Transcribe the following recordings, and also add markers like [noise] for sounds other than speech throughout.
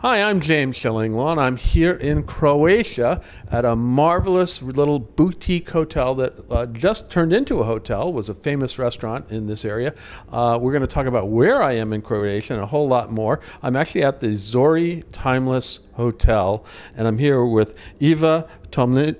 Hi, I'm James Shillinglaw. And I'm here in Croatia at a marvelous little boutique hotel that uh, just turned into a hotel. was a famous restaurant in this area. Uh, we're going to talk about where I am in Croatia and a whole lot more. I'm actually at the Zori Timeless Hotel, and I'm here with Iva Tomlin.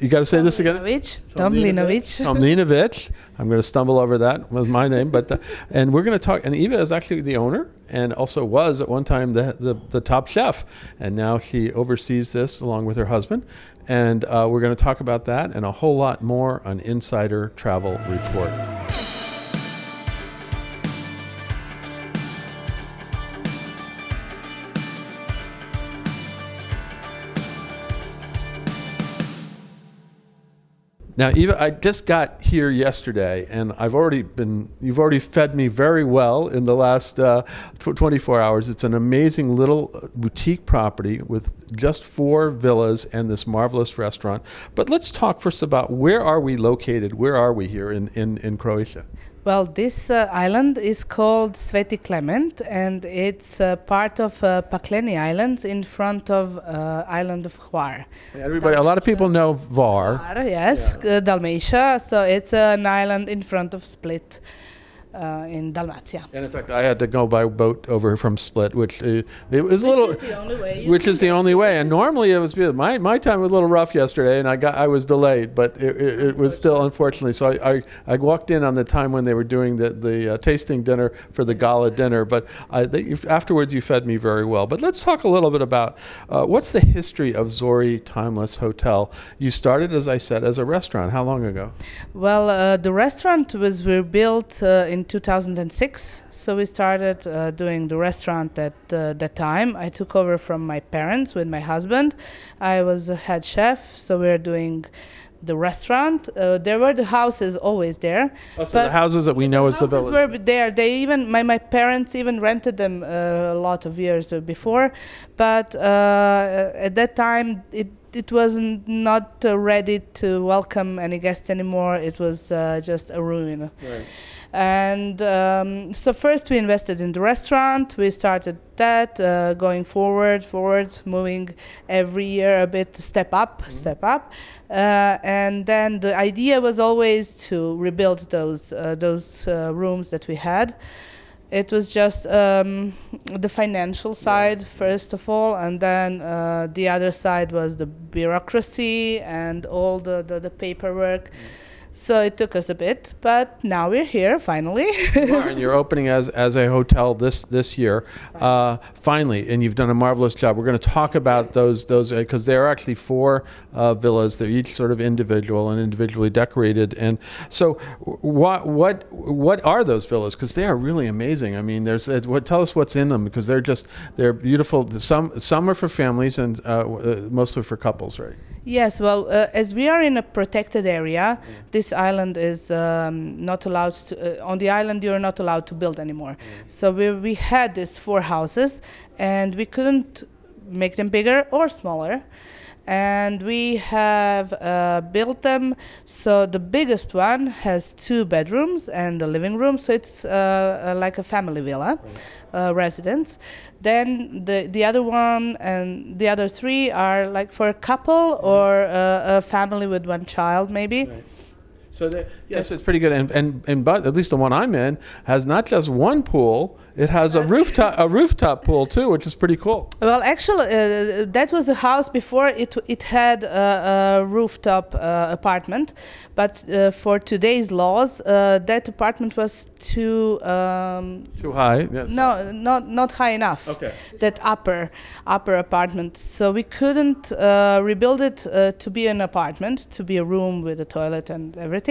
You got to say this again. Tomlinovic. Tomlinovic. [laughs] I'm going to stumble over that with my name, but uh, and we're going to talk. And Iva is actually the owner and also was at one time the, the, the top chef. And now she oversees this along with her husband. And uh, we're going to talk about that and a whole lot more on Insider Travel Report. Now, Iva, I just got here yesterday, and I've already been. You've already fed me very well in the last uh, tw- 24 hours. It's an amazing little uh, boutique property with just four villas and this marvelous restaurant. But let's talk first about where are we located? Where are we here in in, in Croatia? Well, this uh, island is called Sveti Klement, and it's uh, part of uh, Pakleni Islands in front of uh, island of Hvar. Everybody, a lot of people know Var. Hvar yes, yeah. Uh, Dalmatia. So it's an island in front of Split uh, in Dalmatia. And in fact, I had to go by boat over from Split, which uh, it was a little, which is the only way. And normally it was my my time was a little rough yesterday, and I got I was delayed, but it, it, it was still unfortunately. So I, I, I walked in on the time when they were doing the the uh, tasting dinner for the gala dinner. But I, they, afterwards, you fed me very well. But let's talk a little bit about uh, what's the history of Zori Timeless Hotel. You started, as I said, as a restaurant. How long ago? Well, uh, the restaurant was built uh, in 2006. So we started uh, doing the restaurant at uh, that time. I took over from my parents with my husband. I was a head chef, so we were doing the restaurant. Uh, there were the houses always there. Oh, so the houses that we know as the village. were there. They even my, my parents even rented them uh, a lot of years before, but uh, at that time it it wasn't not uh, ready to welcome any guests anymore. It was uh, just a ruin. Right. And um, so first we invested in the restaurant. We started that uh, going forward, forward, moving every year a bit, step up, mm-hmm. step up. Uh, and then the idea was always to rebuild those uh, those uh, rooms that we had. It was just um, the financial side, first of all, and then uh, the other side was the bureaucracy and all the, the, the paperwork. Mm so it took us a bit, but now we're here finally. you are, and you're opening as, as a hotel this this year, uh, finally, and you've done a marvelous job. We're going to talk about those those because uh, there are actually four uh, villas. They're each sort of individual and individually decorated. And so, what what what are those villas? Because they are really amazing. I mean, there's uh, what tell us what's in them because they're just they're beautiful. Some some are for families and uh, uh, mostly for couples, right? Yes. Well, as we are in a protected area, mm this island is um, not allowed to. Uh, on the island, you're not allowed to build anymore. Mm. So we we had these four houses, and we couldn't make them bigger or smaller and we have uh, built them. So the biggest one has two bedrooms and a living room. So it's uh, uh, like a family villa uh, residence. Then the the other one and the other three are like for a couple or a family with one child maybe. Right. So the, yes, it's pretty good, and and and but at least the one I'm in has not just one pool; it has a rooftop a rooftop pool too, which is pretty cool. Well, actually, uh, that was a house before it it had a, a rooftop uh, apartment, but uh, for today's laws, uh, that apartment was too um, too high. Yes. No, not not high enough. Okay. That upper upper apartment, so we couldn't uh, rebuild it uh, to be an apartment, to be a room with a toilet and everything.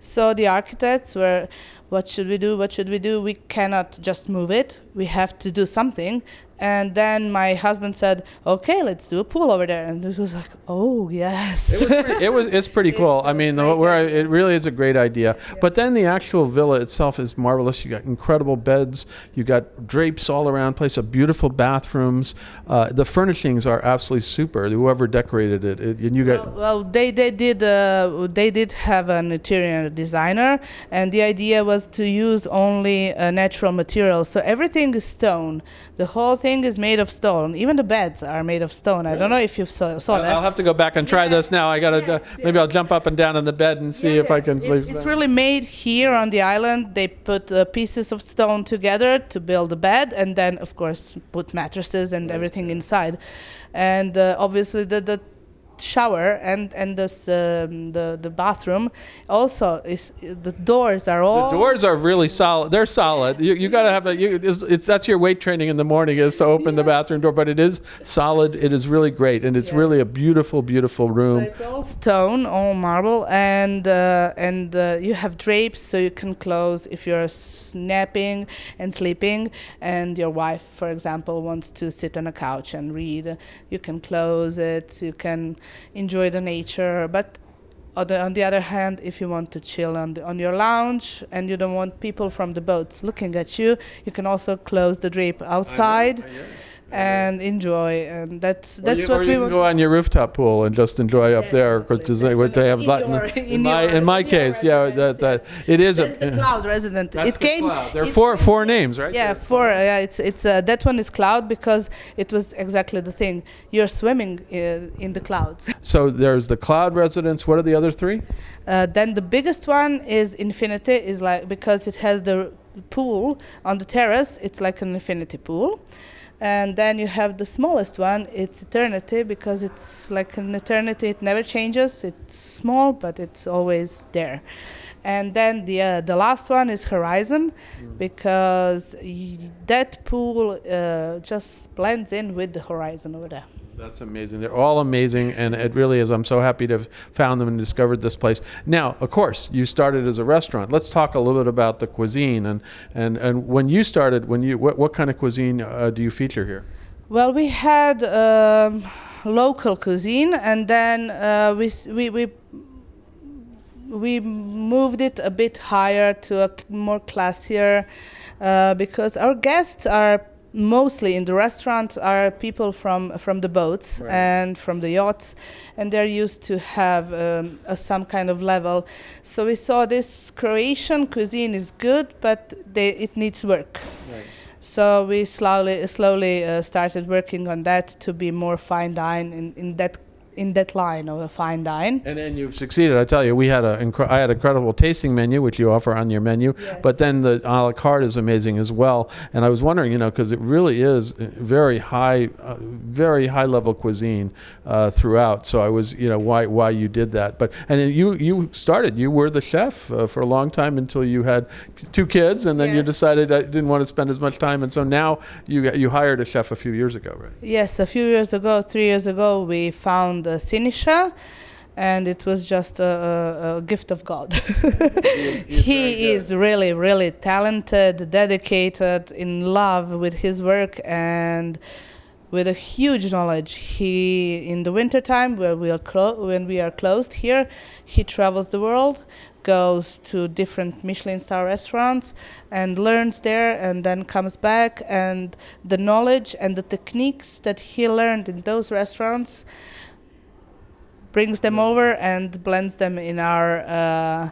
So the architects were what should we do? What should we do? We cannot just move it. We have to do something. And then my husband said, "Okay, let's do a pool over there." And it was like, "Oh yes." it was. Pretty, it was it's pretty [laughs] cool. It's I mean, the, where I, it really is a great idea. Yeah. But then the actual villa itself is marvelous. You got incredible beds. You got drapes all around place. A beautiful bathrooms. Uh, the furnishings are absolutely super. Whoever decorated it, it and you got. Well, well they they did uh, they did have an interior designer, and the idea was to use only uh, natural materials. So everything is stone. The whole thing thing is made of stone. Even the beds are made of stone. I don't know if you saw, saw that. I'll have to go back and try Yes. this now. I gotta uh, Yes, maybe I'll jump up and down in the bed and see if I can Yes, sleep. It's, it's really made here on the island. They put uh, pieces of stone together to build a bed, and then, of course, put mattresses and everything inside. And uh, obviously, the, the shower and and this um, the the bathroom also is the doors are all The doors are really solid. They're solid. You, you got to have a. You, it's, it's that's your weight training in the morning is to open the bathroom door, but it is solid. It is really great, and it's really a beautiful, beautiful So room. it's all stone, all marble, and uh, and uh, you have drapes so you can close if you're napping and sleeping, and your wife, for example, wants to sit on a couch and read. You can close it. You can enjoy the nature, but. On the, on the other hand, if you want to chill on, the, on your lounge and you don't want people from the boats looking at you, you can also close the drape outside and enjoy. And that's that's you, what or we you can go on your rooftop pool and just enjoy up there because they, what they have. Lot- In in, in my in my in case, yeah, that, that it is That's a. cloud resident. That's it the came. cloud. There are four four names, right? Yeah, four. Yeah, it's it's uh, that one is cloud because it was exactly the thing. You're swimming uh, in the clouds. [laughs] So there's the cloud residence. What are the other three? Uh, then the biggest one is infinity. Is like because it has the pool on the terrace. It's like an infinity pool. And then you have the smallest one. It's eternity because it's like an eternity. It never changes. It's small, but it's always there. And then the uh, the last one is horizon, because y- that pool uh, just blends in with the horizon over there. That's amazing. They're all amazing, and it really is. I'm so happy to have found them and discovered this place. Now, of course, you started as a restaurant. Let's talk a little bit about the cuisine and and, and when you started. When you what, what kind of cuisine uh, do you feature here? Well, we had um, local cuisine, and then uh, we, we we we moved it a bit higher to a more classier, uh, because our guests are mostly in the restaurant are people from from the boats Right. and from the yachts, and they're used to have um, a, some kind of level. So we saw this Croatian cuisine is good, but they, it needs work. So we slowly, slowly uh, started working on that to be more fine dine in, in that in that line of a fine dine. And then you've succeeded. I tell you, we had a incre- I had incredible tasting menu, which you offer on your menu. Yes. But then the a la carte is amazing as well. And I was wondering, you know, because it really is very high, uh, very high level cuisine uh, throughout. So I was, you know, why why you did that. But and you you started. You were the chef uh, for a long time until you had two kids, and then you decided I didn't want to spend as much time. And so now you you hired a chef a few years ago, right? Yes, a few years ago, three years ago, we found uh, Sinisha, and it was just a, a, gift of God. [laughs] he is really, really talented, dedicated, in love with his work, and with a huge knowledge. He, in the wintertime, where we are clo- when we are closed here, he travels the world, goes to different Michelin star restaurants, and learns there, and then comes back. And the knowledge and the techniques that he learned in those restaurants brings them over and blends them in our. Uh,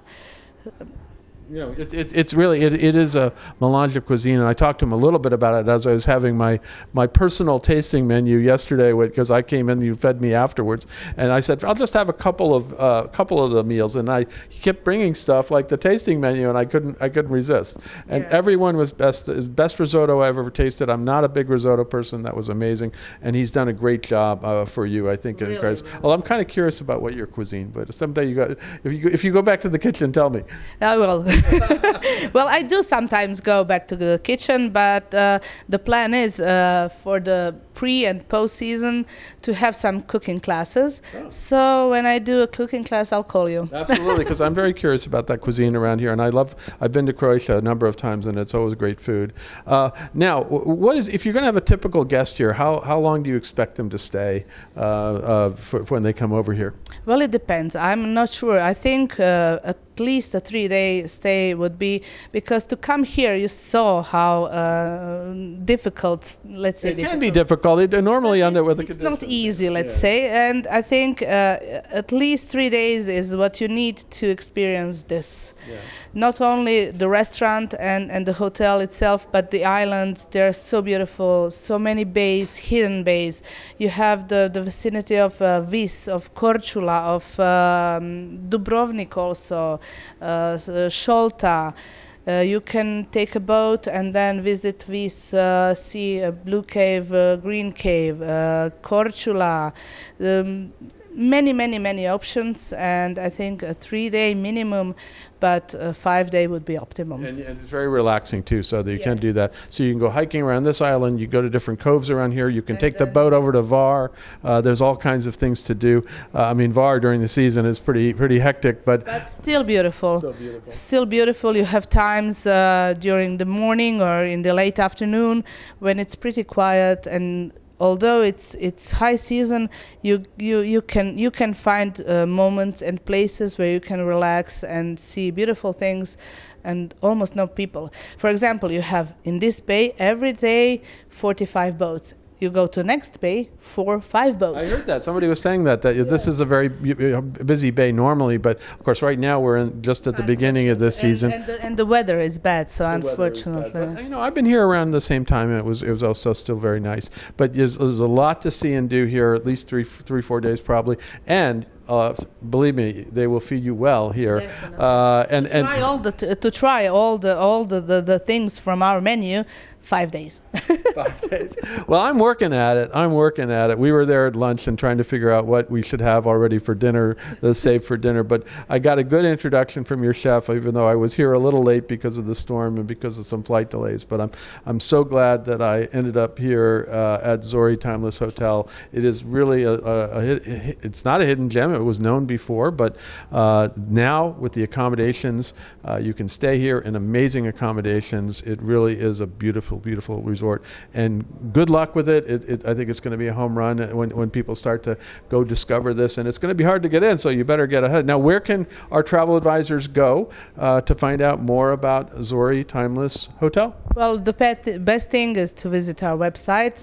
You know, it, it, it's really it, it is a melange of cuisine, and I talked to him a little bit about it as I was having my my personal tasting menu yesterday because I came in, you fed me afterwards, and I said I'll just have a couple of uh, couple of the meals, and I he kept bringing stuff like the tasting menu, and I couldn't I couldn't resist, and Yeah. everyone was best best risotto I've ever tasted. I'm not a big risotto person, that was amazing, and he's done a great job uh, for you, I think. Really, really. Well, I'm kind of curious about what your cuisine, but someday you got if you if you go back to the kitchen, tell me. I will. [laughs] well, I do sometimes go back to the kitchen, but uh, the plan is uh, for the pre and post season to have some cooking classes. So when I do a cooking class, I'll call you. Absolutely, because I'm very curious about that cuisine around here, and I love. I've been to Croatia a number of times, and it's always great food. Uh, now, what is if you're going to have a typical guest here? How how long do you expect them to stay uh, uh, for, for when they come over here? Well, it depends. I'm not sure. I think uh, a least a three day stay would be because to come here you saw how uh, difficult let's say it can be difficult it, normally But under it's, with the it's not easy let's Yeah. say and i think uh, at least three days is what you need to experience this Yeah. not only the restaurant and, and the hotel itself, but the islands. They're so beautiful, so many bays, hidden bays. You have the, the vicinity of uh, Vis, of Korčula, of um, Dubrovnik also, uh, s- uh, Šolta. Uh, you can take a boat and then visit this uh, see a blue cave, uh, green cave, uh, Korčula. Um, many, many, many options, and I think a three-day minimum, but a five-day would be optimum. And, and it's very relaxing too, so that you can Yes. do that. So you can go hiking around this island. You go to different coves around here. You can And take the boat over to Var. Uh, there's all kinds of things to do. Uh, I mean, Var during the season is pretty pretty hectic, but but still beautiful. so beautiful. Still beautiful. You have times uh, during the morning or in the late afternoon when it's pretty quiet and. Although it's it's high season, you you, you can you can find uh, moments and places where you can relax and see beautiful things, and almost no people. For example, you have in this bay every day 45 boats. You go to next bay, for five boats. I heard that somebody was saying that that this is a very busy bay normally, but of course right now we're in just at the beginning of this season. And, and, the, and the weather is bad, so The unfortunately. bad. But, uh, you know, I've been here around the same time, and it was it was also still very nice. But there's, there's a lot to see and do here, at least three three four days probably. And uh, believe me, they will feed you well here. Uh, and and try all the t- to try all the all the, the, the things from our menu five days [laughs] five days. Well, I'm working at it. I'm working at it. We were there at lunch and trying to figure out what we should have already for dinner, the save for dinner. But I got a good introduction from your chef, even though I was here a little late because of the storm and because of some flight delays. But I'm I'm so glad that I ended up here uh, at Zori Timeless Hotel. It is really a, a, a it's not a hidden gem. It was known before, but uh, now with the accommodations, uh, you can stay here in amazing accommodations. It really is a beautiful, beautiful resort. And good luck with it. it, it I think it's going to be a home run when, when people start to go discover this. And it's going to be hard to get in, so you better get ahead. Now, where can our travel advisors go uh, to find out more about Zori Timeless Hotel? Well the pet, best thing is to visit our website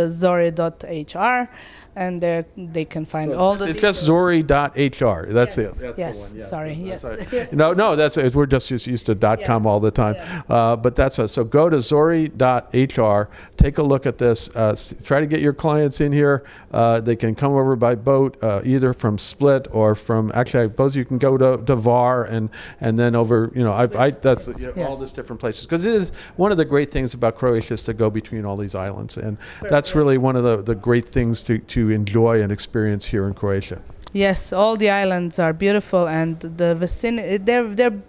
www.zori.hr and there they can find all the it's just Zori.hr. That's Yes. it. That's Yes, the one. Yeah, sorry, yes. that's right. No, no, that's it. We're just used used to .com Yes, all the time. yeah. Uh, but that's us. So go to Zori.hr. Take a look at this. Uh, try to get your clients in here. Uh, they can come over by boat, uh, either from Split or from. Actually, I suppose you can go to, to Var and and then over. You know, I've, I that's you know, all Yes. these different places because it is one of the great things about Croatia is to go between all these islands, and that's really one of the, the great things to, to enjoy and experience here in Croatia. yes all the islands are beautiful and the vicinity they're they're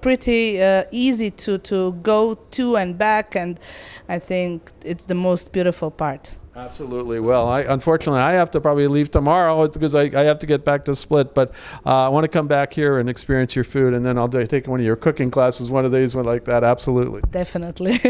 pretty uh, easy to to go to and back and i think it's the most beautiful part Absolutely. Well, I unfortunately I have to probably leave tomorrow because I, I have to get back to Split. But uh, I want to come back here and experience your food, and then I'll do, take one of your cooking classes one of these, one like that. Absolutely. definitely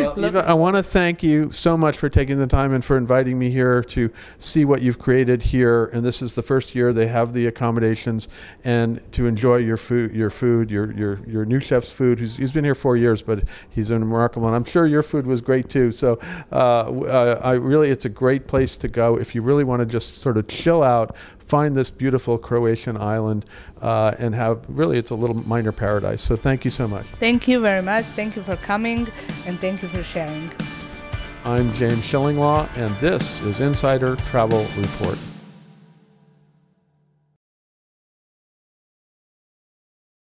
Well, [laughs] Iva, I want to thank you so much for taking the time and for inviting me here to see what you've created here. And this is the first year they have the accommodations and to enjoy your food, your food, your your your new chef's food. He's, he's been here four years, but he's a remarkable. And I'm sure your food was great too. So uh, uh, I really, it's a great place to go if you really want to just sort of chill out, find this beautiful Croatian island, uh, and have really, it's a little minor paradise. So thank you so much. thank you very much thank you for coming and thank you for sharing I'm James Shillinglaw, and this is Insider Travel Report.